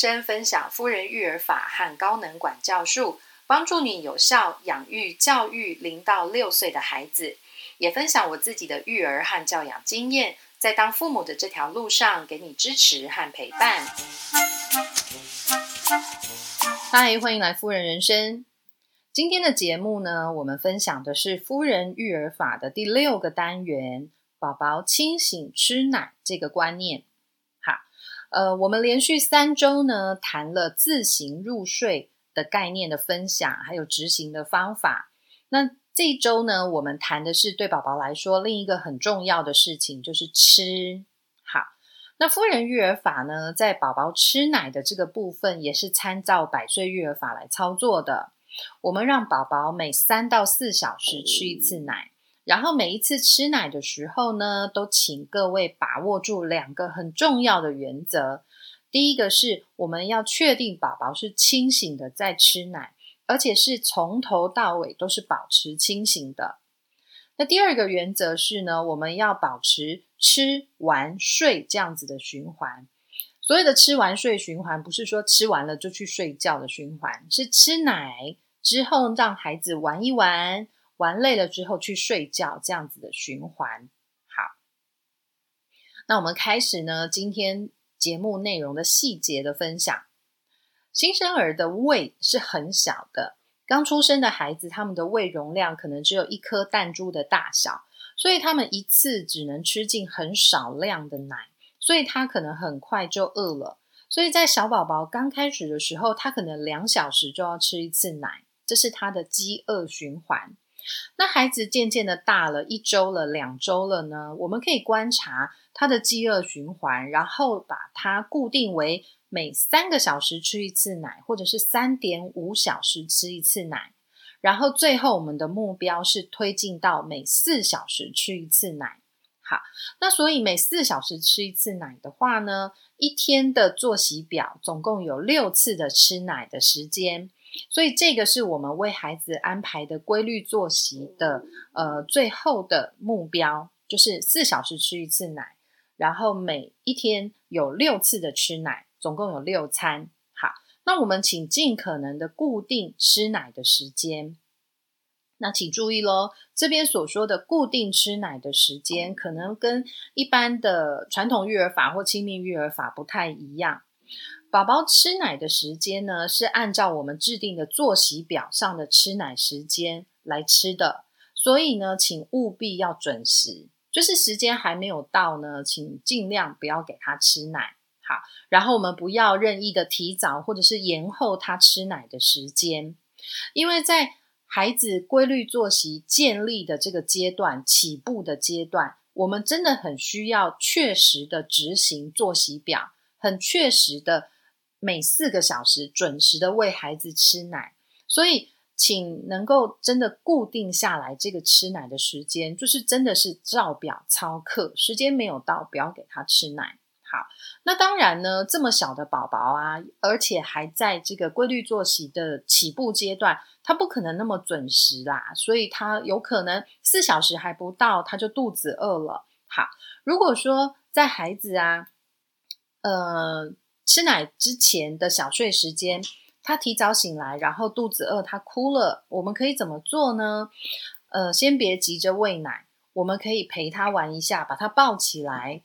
生分享夫人育儿法和高能管教术，帮助你有效养育教育零到六岁的孩子。也分享我自己的育儿和教养经验，在当父母的这条路上，给你支持和陪伴。嗨，欢迎来夫人人生。今天的节目呢，我们分享的是夫人育儿法的第六个单元——宝宝清醒吃奶这个观念。呃，我们连续三周呢，谈了自行入睡的概念的分享，还有执行的方法。那这一周呢，我们谈的是对宝宝来说另一个很重要的事情，就是吃。好，那夫人育儿法呢，在宝宝吃奶的这个部分，也是参照百岁育儿法来操作的。我们让宝宝每三到四小时吃一次奶，然后每一次吃奶的时候呢，都请各位把握住两个很重要的原则。第一个是我们要确定宝宝是清醒的在吃奶，而且是从头到尾都是保持清醒的。那第二个原则是呢，我们要保持吃完睡这样子的循环。所谓的吃完睡循环，不是说吃完了就去睡觉的循环，是吃奶之后让孩子玩一玩，玩累了之后去睡觉这样子的循环。好，那我们开始呢，今天节目内容的细节的分享。新生儿的胃是很小的，刚出生的孩子他们的胃容量可能只有一颗弹珠的大小，所以他们一次只能吃进很少量的奶。所以他可能很快就饿了，所以在小宝宝刚开始的时候，他可能两小时就要吃一次奶，这是他的饥饿循环。那孩子渐渐的大了，一周了，两周了呢，我们可以观察他的饥饿循环，然后把它固定为每三个小时吃一次奶，或者是三点五小时吃一次奶，然后最后我们的目标是推进到每四小时吃一次奶。好，那所以每四小时吃一次奶的话呢，一天的作息表总共有六次的吃奶的时间，所以这个是我们为孩子安排的规律作息的呃最后的目标，就是四小时吃一次奶，然后每一天有六次的吃奶，总共有六餐。好，那我们请尽可能的固定吃奶的时间。那请注意喽，这边所说的固定吃奶的时间，可能跟一般的传统育儿法或亲密育儿法不太一样。宝宝吃奶的时间呢，是按照我们制定的作息表上的吃奶时间来吃的，所以呢，请务必要准时。就是时间还没有到呢，请尽量不要给他吃奶。好，然后我们不要任意的提早或者是延后他吃奶的时间，因为在孩子规律作息建立的这个阶段，起步的阶段，我们真的很需要确实的执行作息表，很确实的每四个小时准时的喂孩子吃奶。所以，请能够真的固定下来这个吃奶的时间，就是真的是照表操课，时间没有到，不要给他吃奶。好，那当然呢，这么小的宝宝啊，而且还在这个规律作息的起步阶段，他不可能那么准时啦，所以他有可能四小时还不到，他就肚子饿了。好，如果说在孩子啊，呃，吃奶之前的小睡时间，他提早醒来，然后肚子饿，他哭了，我们可以怎么做呢？呃，先别急着喂奶，我们可以陪他玩一下，把他抱起来。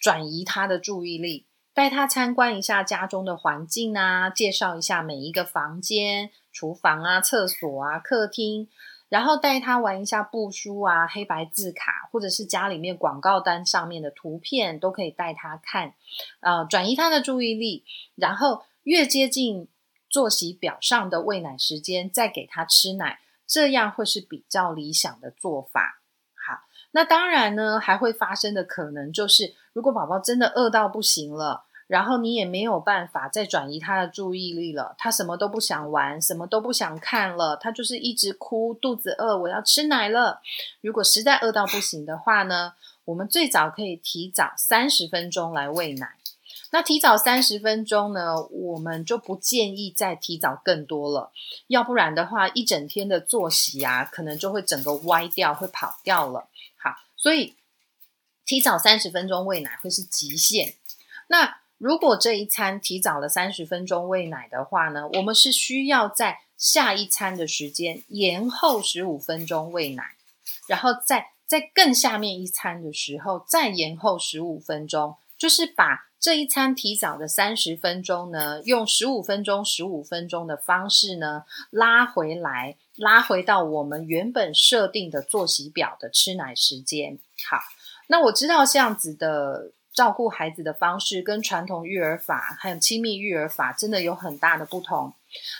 转移他的注意力，带他参观一下家中的环境啊，介绍一下每一个房间、厨房啊、厕所啊、客厅，然后带他玩一下布书啊、黑白字卡，或者是家里面广告单上面的图片，都可以带他看，呃，转移他的注意力。然后越接近作息表上的喂奶时间，再给他吃奶，这样会是比较理想的做法。好那当然呢，还会发生的可能就是，如果宝宝真的饿到不行了，然后你也没有办法再转移他的注意力了，他什么都不想玩，什么都不想看了，他就是一直哭，肚子饿，我要吃奶了。如果实在饿到不行的话呢，我们最早可以提早三十分钟来喂奶。那提早三十分钟呢，我们就不建议再提早更多了，要不然的话，一整天的作息啊，可能就会整个歪掉，会跑掉了。好，所以提早三十分钟喂奶会是极限。那如果这一餐提早了三十分钟喂奶的话呢，我们是需要在下一餐的时间延后十五分钟喂奶，然后在在更下面一餐的时候再延后十五分钟，就是把。这一餐提早的三十分钟呢，用十五分钟、十五分钟的方式呢，拉回来，拉回到我们原本设定的作息表的吃奶时间。好，那我知道这样子的照顾孩子的方式，跟传统育儿法还有亲密育儿法真的有很大的不同。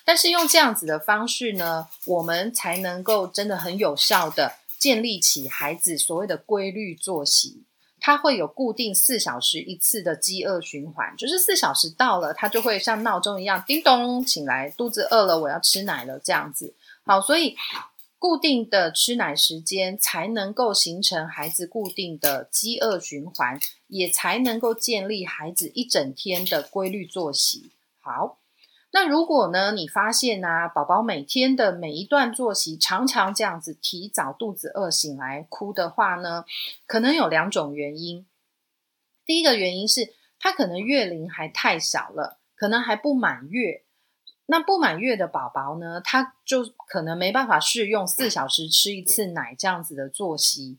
但是用这样子的方式呢，我们才能够真的很有效的建立起孩子所谓的规律作息。它会有固定四小时一次的饥饿循环，就是四小时到了，它就会像闹钟一样叮咚醒来，肚子饿了，我要吃奶了这样子。好，所以固定的吃奶时间才能够形成孩子固定的饥饿循环，也才能够建立孩子一整天的规律作息。好。那如果呢？你发现呢，宝宝每天的每一段作息常常这样子提早肚子饿醒来哭的话呢，可能有两种原因。第一个原因是他可能月龄还太小了，可能还不满月。那不满月的宝宝呢，他就可能没办法适用四小时吃一次奶这样子的作息。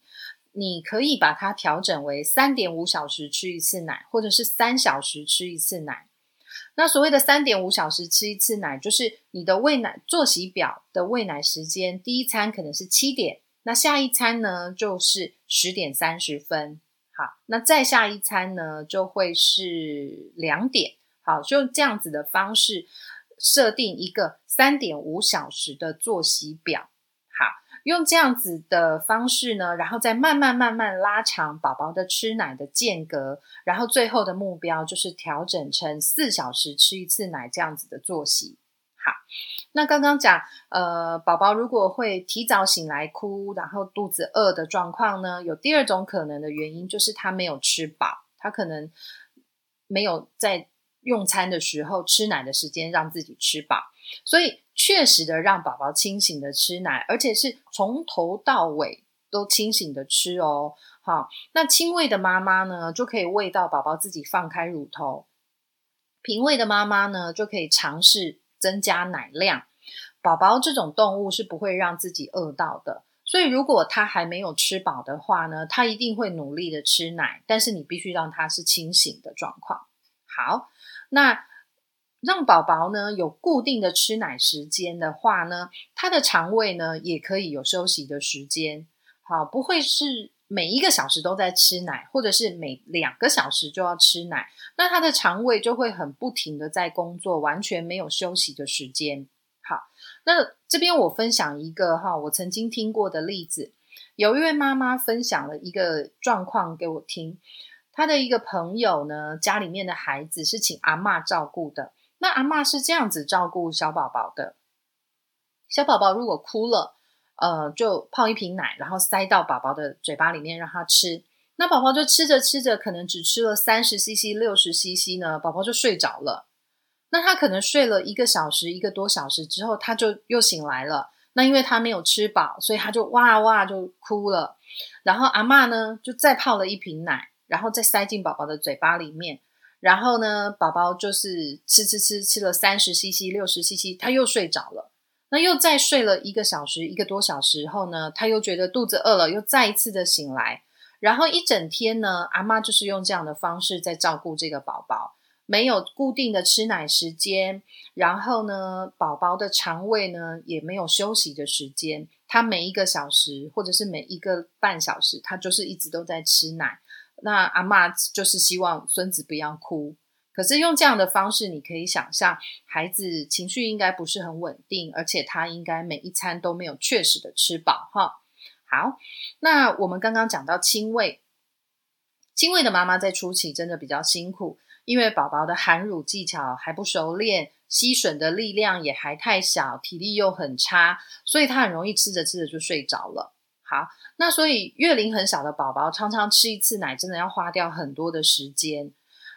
你可以把它调整为三点五小时吃一次奶，或者是三小时吃一次奶。那所谓的三点五小时吃一次奶，就是你的喂奶作息表的喂奶时间，第一餐可能是七点，那下一餐呢就是十点三十分，好，那再下一餐呢就会是两点，好，就这样子的方式设定一个三点五小时的作息表。好用这样子的方式呢，然后再慢慢慢慢拉长宝宝的吃奶的间隔，然后最后的目标就是调整成四小时吃一次奶这样子的作息。好，那刚刚讲，呃，宝宝如果会提早醒来哭，然后肚子饿的状况呢，有第二种可能的原因就是他没有吃饱，他可能没有在用餐的时候吃奶的时间让自己吃饱，所以。确实的让宝宝清醒的吃奶，而且是从头到尾都清醒的吃哦。好，那亲喂的妈妈呢，就可以喂到宝宝自己放开乳头；平喂的妈妈呢，就可以尝试增加奶量。宝宝这种动物是不会让自己饿到的，所以如果他还没有吃饱的话呢，他一定会努力的吃奶，但是你必须让他是清醒的状况。好，那。让宝宝呢有固定的吃奶时间的话呢，他的肠胃呢也可以有休息的时间，好，不会是每一个小时都在吃奶，或者是每两个小时就要吃奶，那他的肠胃就会很不停的在工作，完全没有休息的时间。好，那这边我分享一个哈，我曾经听过的例子，有一位妈妈分享了一个状况给我听，他的一个朋友呢，家里面的孩子是请阿妈照顾的。那阿妈是这样子照顾小宝宝的：小宝宝如果哭了，呃，就泡一瓶奶，然后塞到宝宝的嘴巴里面让他吃。那宝宝就吃着吃着，可能只吃了三十 CC、六十 CC 呢，宝宝就睡着了。那他可能睡了一个小时、一个多小时之后，他就又醒来了。那因为他没有吃饱，所以他就哇哇就哭了。然后阿妈呢，就再泡了一瓶奶，然后再塞进宝宝的嘴巴里面。然后呢，宝宝就是吃吃吃吃了三十 CC、六十 CC，他又睡着了。那又再睡了一个小时、一个多小时后呢，他又觉得肚子饿了，又再一次的醒来。然后一整天呢，阿妈就是用这样的方式在照顾这个宝宝，没有固定的吃奶时间。然后呢，宝宝的肠胃呢也没有休息的时间，他每一个小时或者是每一个半小时，他就是一直都在吃奶。那阿妈就是希望孙子不要哭，可是用这样的方式，你可以想象孩子情绪应该不是很稳定，而且他应该每一餐都没有确实的吃饱哈。好，那我们刚刚讲到亲喂，亲喂的妈妈在初期真的比较辛苦，因为宝宝的含乳技巧还不熟练，吸吮的力量也还太小，体力又很差，所以他很容易吃着吃着就睡着了。好，那所以月龄很小的宝宝常常吃一次奶，真的要花掉很多的时间。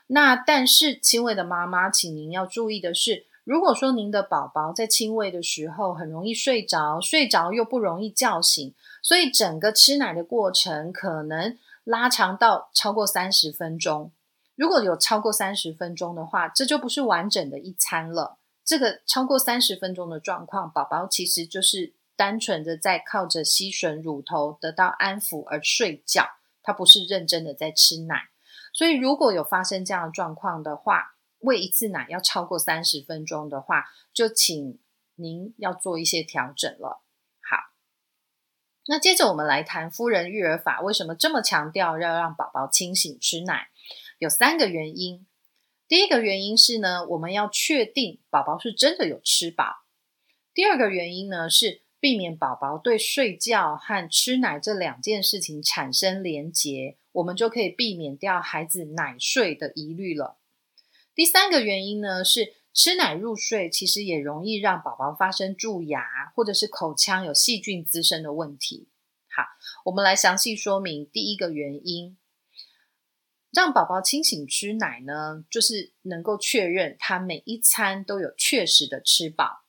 那但是亲喂的妈妈，请您要注意的是，如果说您的宝宝在亲喂的时候很容易睡着，睡着又不容易叫醒，所以整个吃奶的过程可能拉长到超过三十分钟。如果有超过三十分钟的话，这就不是完整的一餐了。这个超过三十分钟的状况，宝宝其实就是单纯的在靠着吸吮乳头得到安抚而睡觉，他不是认真的在吃奶。所以如果有发生这样的状况的话，喂一次奶要超过三十分钟的话，就请您要做一些调整了。好，那接着我们来谈夫人育儿法为什么这么强调要让宝宝清醒吃奶？有三个原因。第一个原因是呢，我们要确定宝宝是真的有吃饱。第二个原因呢，是避免宝宝对睡觉和吃奶这两件事情产生连结，我们就可以避免掉孩子奶睡的疑虑了。第三个原因呢，是吃奶入睡其实也容易让宝宝发生蛀牙或者是口腔有细菌滋生的问题。好，我们来详细说明第一个原因。让宝宝清醒吃奶呢，就是能够确认他每一餐都有确实的吃饱。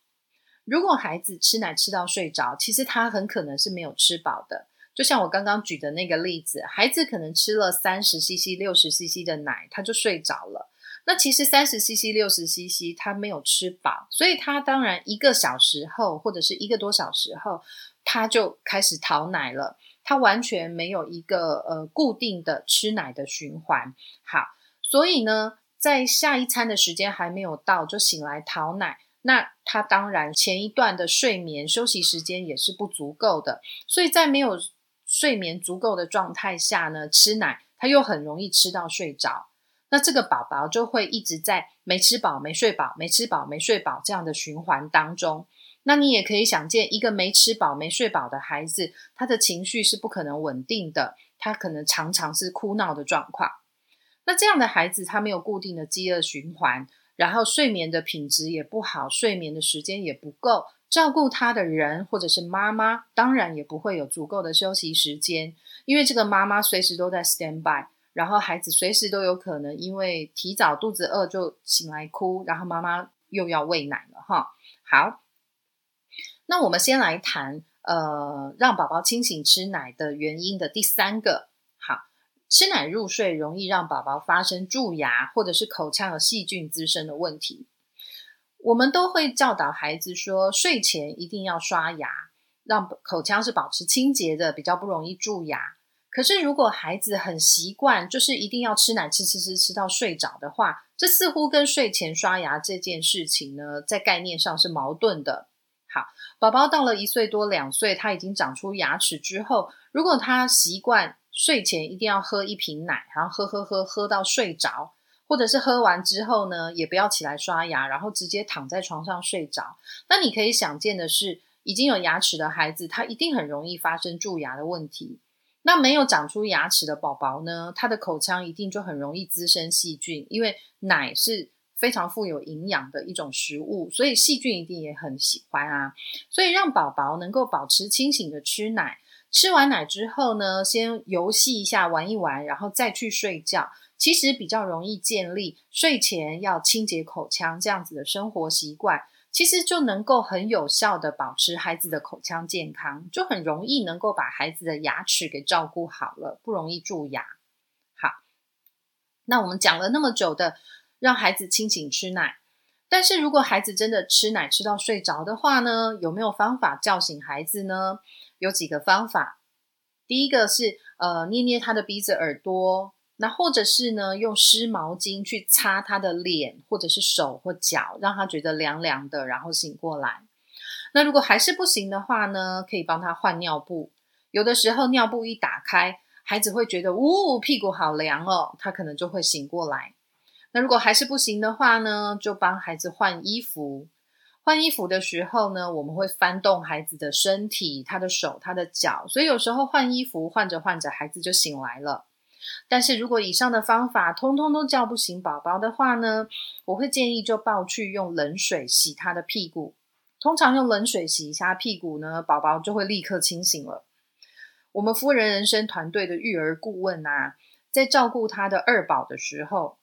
如果孩子吃奶吃到睡着，其实他很可能是没有吃饱的。就像我刚刚举的那个例子，孩子可能吃了三十 CC、六十 CC 的奶，他就睡着了。那其实三十 CC、六十 CC 他没有吃饱，所以他当然一个小时后或者是一个多小时后，他就开始讨奶了。他完全没有一个呃固定的吃奶的循环，好，所以呢，在下一餐的时间还没有到就醒来讨奶，那他当然前一段的睡眠休息时间也是不足够的，所以在没有睡眠足够的状态下呢，吃奶他又很容易吃到睡着，那这个宝宝就会一直在没吃饱、没睡饱、没吃饱、没睡饱这样的循环当中。那你也可以想见，一个没吃饱、没睡饱的孩子，他的情绪是不可能稳定的，他可能常常是哭闹的状况。那这样的孩子，他没有固定的饥饿循环，然后睡眠的品质也不好，睡眠的时间也不够，照顾他的人或者是妈妈，当然也不会有足够的休息时间，因为这个妈妈随时都在 stand by，然后孩子随时都有可能因为提早肚子饿就醒来哭，然后妈妈又要喂奶了哈。好。那我们先来谈，呃，让宝宝清醒吃奶的原因的第三个，吃奶入睡容易让宝宝发生蛀牙或者是口腔有细菌滋生的问题。我们都会教导孩子说，睡前一定要刷牙，让口腔是保持清洁的，比较不容易蛀牙。可是如果孩子很习惯，就是一定要吃奶吃吃吃吃到睡着的话，这似乎跟睡前刷牙这件事情呢，在概念上是矛盾的。好，宝宝到了一岁多、两岁，他已经长出牙齿之后，如果他习惯睡前一定要喝一瓶奶，然后喝喝喝喝到睡着，或者是喝完之后呢，也不要起来刷牙，然后直接躺在床上睡着，那你可以想见的是，已经有牙齿的孩子，他一定很容易发生蛀牙的问题。那没有长出牙齿的宝宝呢，他的口腔一定就很容易滋生细菌，因为奶是。非常富有营养的一种食物，所以细菌一定也很喜欢啊。所以让宝宝能够保持清醒的吃奶，吃完奶之后呢，先游戏一下，玩一玩，然后再去睡觉。其实比较容易建立睡前要清洁口腔这样子的生活习惯，其实就能够很有效的保持孩子的口腔健康，就很容易能够把孩子的牙齿给照顾好了，不容易蛀牙。好，那我们讲了那么久的。让孩子清醒吃奶，但是如果孩子真的吃奶吃到睡着的话呢？有没有方法叫醒孩子呢？有几个方法。第一个是呃捏捏他的鼻子耳朵，那或者是呢用湿毛巾去擦他的脸或者是手或脚，让他觉得凉凉的，然后醒过来。那如果还是不行的话呢，可以帮他换尿布。有的时候尿布一打开，孩子会觉得呜屁股好凉哦，他可能就会醒过来。那如果还是不行的话呢，就帮孩子换衣服。换衣服的时候呢，我们会翻动孩子的身体，他的手、他的脚，所以有时候换衣服换着换着，孩子就醒来了。但是如果以上的方法通通都叫不醒宝宝的话呢，我会建议就抱去用冷水洗他的屁股。通常用冷水洗一下屁股呢，宝宝就会立刻清醒了。我们夫人人生团队的育儿顾问啊，在照顾他的二宝的时候。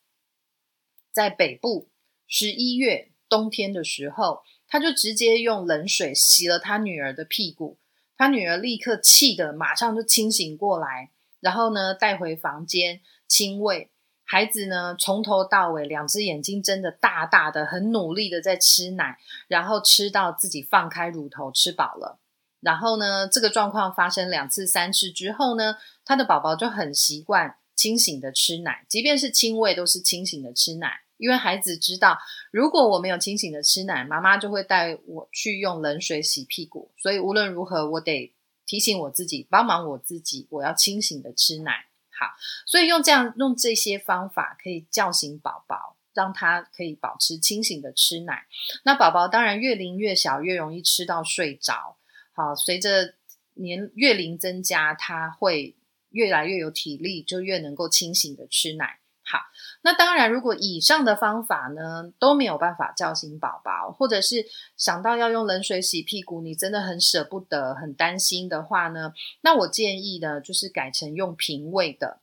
在北部十一月冬天的时候，他就直接用冷水洗了他女儿的屁股，他女儿立刻气的马上就清醒过来，然后呢带回房间亲喂，孩子呢，从头到尾两只眼睛睁得大大的，很努力的在吃奶，然后吃到自己放开乳头吃饱了。然后呢，这个状况发生两次、三次之后呢，他的宝宝就很习惯清醒的吃奶，即便是亲喂都是清醒的吃奶，因为孩子知道，如果我没有清醒的吃奶，妈妈就会带我去用冷水洗屁股，所以无论如何，我得提醒我自己，帮忙我自己，我要清醒的吃奶。好，所以用这样用这些方法可以叫醒宝宝，让他可以保持清醒的吃奶。那宝宝当然越龄越小，越容易吃到睡着。好，随着年月龄增加，他会越来越有体力，就越能够清醒的吃奶。好，那当然，如果以上的方法呢都没有办法叫醒宝宝，或者是想到要用冷水洗屁股，你真的很舍不得、很担心的话呢，那我建议呢，就是改成用平位的。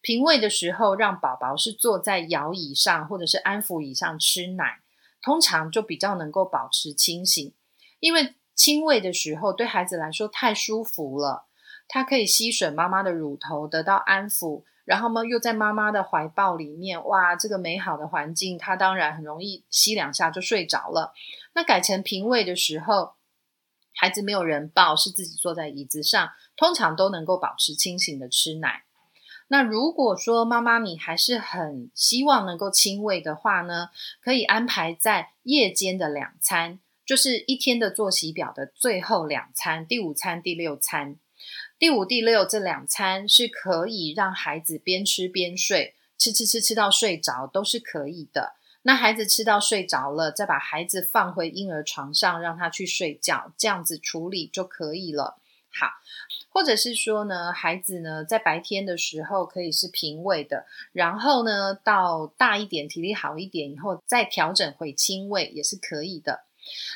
平位的时候，让宝宝是坐在摇椅上或者是安抚椅上吃奶，通常就比较能够保持清醒。因为亲喂的时候对孩子来说太舒服了，他可以吸吮妈妈的乳头，得到安抚。然后呢，又在妈妈的怀抱里面，哇，这个美好的环境，他当然很容易吸两下就睡着了。那改成平位的时候，孩子没有人抱，是自己坐在椅子上，通常都能够保持清醒的吃奶。那如果说妈妈你还是很希望能够亲喂的话呢，可以安排在夜间的两餐，就是一天的作息表的最后两餐，第五餐、第六餐。第五、第六这两餐是可以让孩子边吃边睡，吃吃吃吃到睡着都是可以的。那孩子吃到睡着了，再把孩子放回婴儿床上，让他去睡觉，这样子处理就可以了。好，或者是说呢，孩子呢在白天的时候可以是平胃的，然后呢到大一点、体力好一点以后再调整回轻胃也是可以的。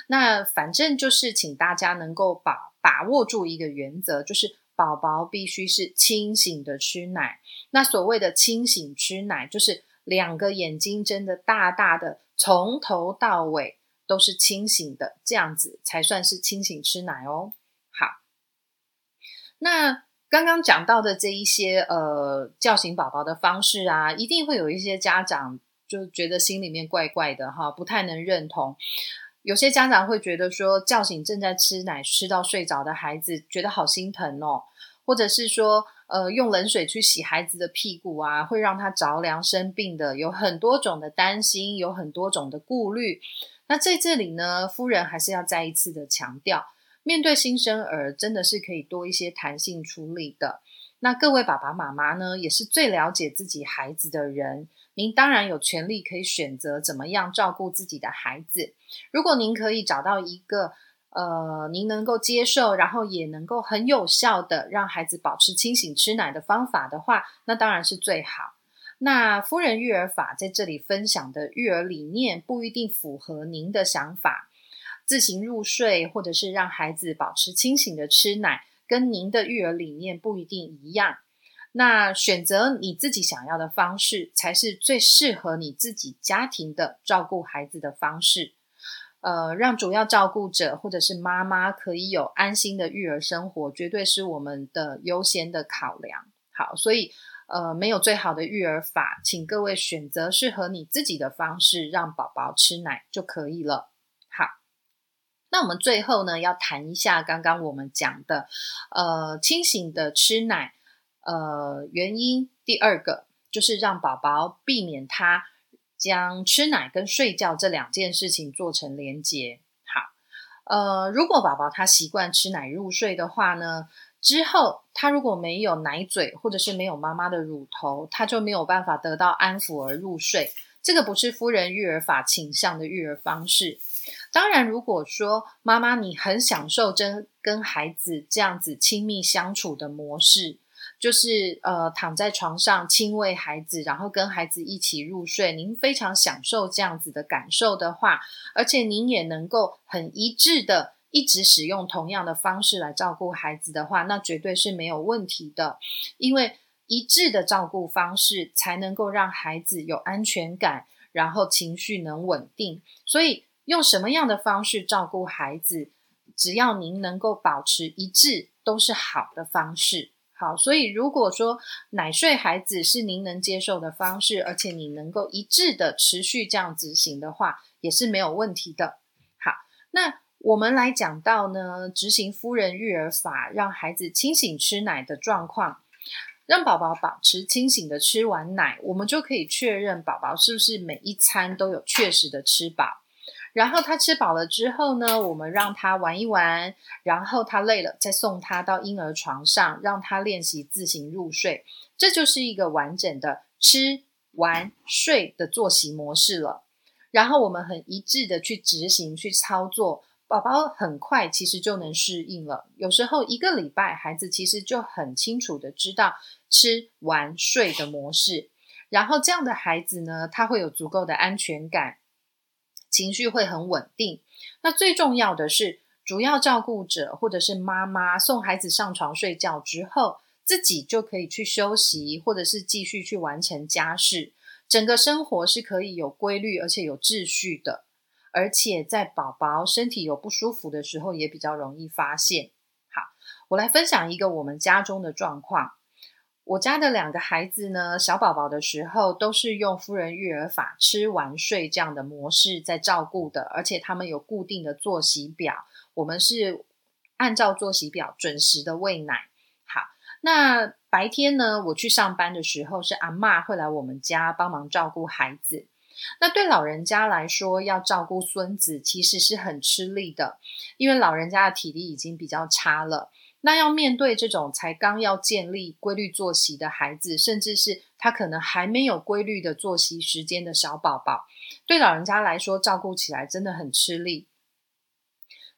那反正就是请大家能够把把握住一个原则，就是。宝宝必须是清醒的吃奶，那所谓的清醒吃奶，就是两个眼睛睁得大大的，从头到尾都是清醒的，这样子才算是清醒吃奶哦。好，那刚刚讲到的这一些呃叫醒宝宝的方式啊，一定会有一些家长就觉得心里面怪怪的哈，不太能认同。有些家长会觉得说，叫醒正在吃奶吃到睡着的孩子，觉得好心疼哦。或者是说，呃，用冷水去洗孩子的屁股啊，会让他着凉生病的，有很多种的担心，有很多种的顾虑。那在这里呢，夫人还是要再一次的强调，面对新生儿，真的是可以多一些弹性处理的。那各位爸爸妈妈呢，也是最了解自己孩子的人，您当然有权利可以选择怎么样照顾自己的孩子。如果您可以找到一个。呃，您能够接受，然后也能够很有效的让孩子保持清醒吃奶的方法的话，那当然是最好。那夫人育儿法在这里分享的育儿理念不一定符合您的想法，自行入睡或者是让孩子保持清醒的吃奶，跟您的育儿理念不一定一样。那选择你自己想要的方式，才是最适合你自己家庭的照顾孩子的方式。呃，让主要照顾者或者是妈妈可以有安心的育儿生活，绝对是我们的优先的考量。好，所以呃，没有最好的育儿法，请各位选择适合你自己的方式，让宝宝吃奶就可以了。那我们最后呢，要谈一下刚刚我们讲的呃，清醒的吃奶呃原因。第二个就是让宝宝避免他。将吃奶跟睡觉这两件事情做成连结。好，呃，如果宝宝他习惯吃奶入睡的话呢，之后他如果没有奶嘴或者是没有妈妈的乳头，他就没有办法得到安抚而入睡。这个不是夫人育儿法倾向的育儿方式。当然，如果说妈妈你很享受跟跟孩子这样子亲密相处的模式。就是呃躺在床上亲喂孩子，然后跟孩子一起入睡，您非常享受这样子的感受的话，而且您也能够很一致的一直使用同样的方式来照顾孩子的话，那绝对是没有问题的。因为一致的照顾方式才能够让孩子有安全感，然后情绪能稳定。所以用什么样的方式照顾孩子，只要您能够保持一致，都是好的方式。好，所以如果说奶睡孩子是您能接受的方式，而且你能够一致的持续这样执行的话，也是没有问题的。好，那我们来讲到呢，执行夫人育儿法，让孩子清醒吃奶的状况，让宝宝保持清醒的吃完奶，我们就可以确认宝宝是不是每一餐都有确实的吃饱。然后他吃饱了之后呢，我们让他玩一玩，然后他累了再送他到婴儿床上，让他练习自行入睡。这就是一个完整的吃、玩、睡的作息模式了。然后我们很一致的去执行、去操作，宝宝很快其实就能适应了。有时候一个礼拜，孩子其实就很清楚的知道吃、玩、睡的模式。然后这样的孩子呢，他会有足够的安全感。情绪会很稳定。那最重要的是，主要照顾者或者是妈妈送孩子上床睡觉之后，自己就可以去休息，或者是继续去完成家事。整个生活是可以有规律而且有秩序的。而且在宝宝身体有不舒服的时候，也比较容易发现。好，我来分享一个我们家中的状况。我家的两个孩子呢，小宝宝的时候都是用夫人育儿法吃完睡这样的模式在照顾的，而且他们有固定的作息表，我们是按照作息表准时的喂奶。好，那白天呢，我去上班的时候，是阿妈会来我们家帮忙照顾孩子。那对老人家来说，要照顾孙子其实是很吃力的，因为老人家的体力已经比较差了。那要面对这种才刚要建立规律作息的孩子，甚至是他可能还没有规律的作息时间的小宝宝，对老人家来说照顾起来真的很吃力。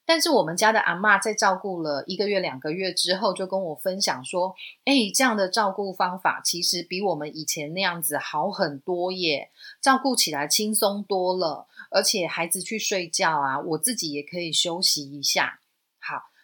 但是我们家的阿妈在照顾了一个月、两个月之后，就跟我分享说：“哎，这样的照顾方法其实比我们以前那样子好很多耶，照顾起来轻松多了，而且孩子去睡觉啊，我自己也可以休息一下。”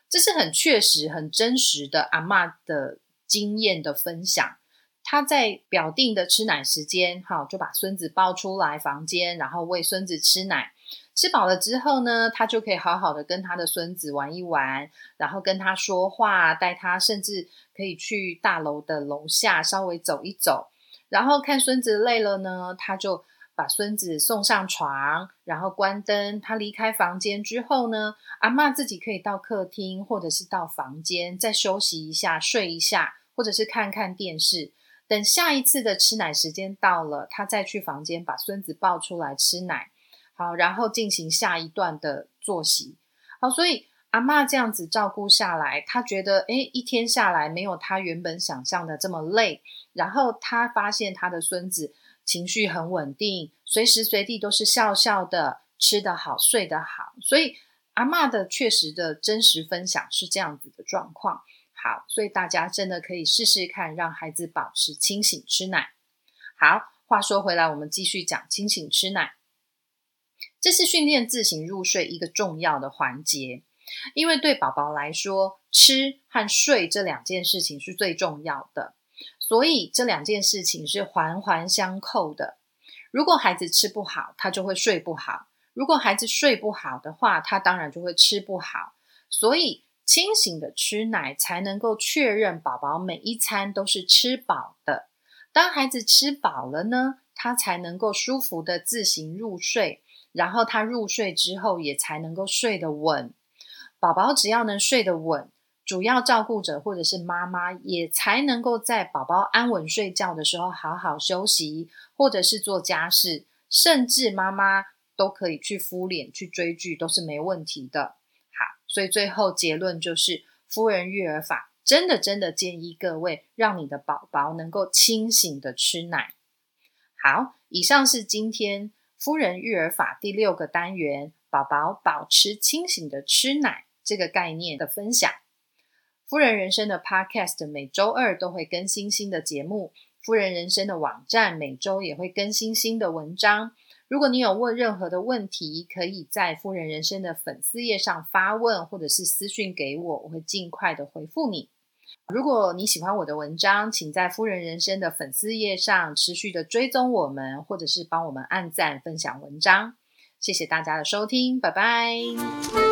这是很确实、很真实的阿妈的经验的分享。他在表定的吃奶时间，哈，就把孙子抱出来房间，然后喂孙子吃奶。吃饱了之后呢，他就可以好好的跟他的孙子玩一玩，然后跟他说话，带他，甚至可以去大楼的楼下稍微走一走。然后看孙子累了呢，他就。把孙子送上床，然后关灯。他离开房间之后呢，阿妈自己可以到客厅或者是到房间再休息一下、睡一下，或者是看看电视。等下一次的吃奶时间到了，他再去房间把孙子抱出来吃奶。好，然后进行下一段的作息。好，所以阿妈这样子照顾下来，他觉得诶，一天下来没有他原本想象的这么累。然后他发现他的孙子。情绪很稳定，随时随地都是笑笑的，吃得好，睡得好。所以阿妈的确实的真实分享是这样子的状况。好，所以大家真的可以试试看，让孩子保持清醒吃奶。好，话说回来，我们继续讲清醒吃奶。这是训练自行入睡一个重要的环节，因为对宝宝来说，吃和睡这两件事情是最重要的。所以这两件事情是环环相扣的。如果孩子吃不好，他就会睡不好；如果孩子睡不好的话，他当然就会吃不好。所以清醒的吃奶才能够确认宝宝每一餐都是吃饱的。当孩子吃饱了呢，他才能够舒服的自行入睡，然后他入睡之后也才能够睡得稳。宝宝只要能睡得稳。主要照顾者或者是妈妈，也才能够在宝宝安稳睡觉的时候好好休息，或者是做家事，甚至妈妈都可以去敷脸、去追剧，都是没问题的。好，所以最后结论就是，夫人育儿法真的真的建议各位，让你的宝宝能够清醒的吃奶。好，以上是今天夫人育儿法第六个单元，宝宝保持清醒的吃奶这个概念的分享。夫人人生的 Podcast 每周二都会更新新的节目，夫人人生的网站每周也会更新新的文章。如果你有问任何的问题，可以在夫人人生的粉丝页上发问，或者是私讯给我，我会尽快的回复你。如果你喜欢我的文章，请在夫人人生的粉丝页上持续的追踪我们，或者是帮我们按赞分享文章。谢谢大家的收听，拜拜。